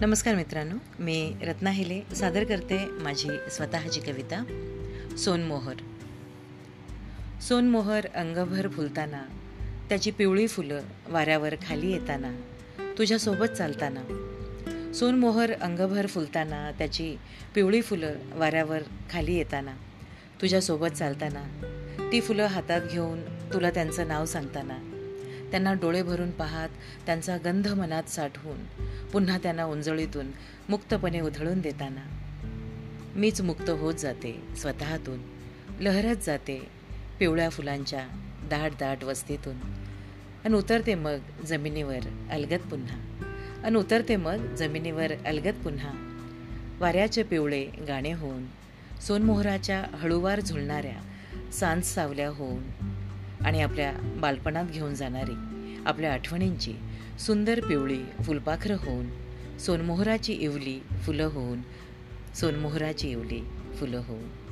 नमस्कार मित्रांनो मी रत्ना हेले सादर करते माझी स्वतःची कविता सोनमोहर सोनमोहर अंगभर फुलताना त्याची पिवळी फुलं वाऱ्यावर खाली येताना तुझ्यासोबत चालताना. सोनमोहर अंगभर फुलताना त्याची पिवळी फुलं वाऱ्यावर खाली येताना तुझ्यासोबत चालताना ती फुलं हातात घेऊन तुला त्यांचं नाव सांगताना त्यांना डोळे भरून पाहात त्यांचा गंध मनात साठवून पुन्हा त्यांना उंजळीतून मुक्तपणे उधळून देताना. मीच मुक्त होत जाते स्वतःतून. लहरत जाते पिवळ्या फुलांच्या दाट दाट वस्तीतून. आणि उतरते मग जमिनीवर अलगत पुन्हा. आणि उतरते मग जमिनीवर अलगत पुन्हा. वाऱ्याचे पिवळे गाणे होऊन सोनमोहराच्या हळूवार झुलणाऱ्या सांज सावल्या होऊन. आणि आपल्या बालपणात घेऊन जाणारी आपल्या आठवणींची सुंदर पिवळी फुलपाखरं होऊन सोनमोहराची इवली फुलं होऊन सोनमोहराची इवली फुलं होऊन.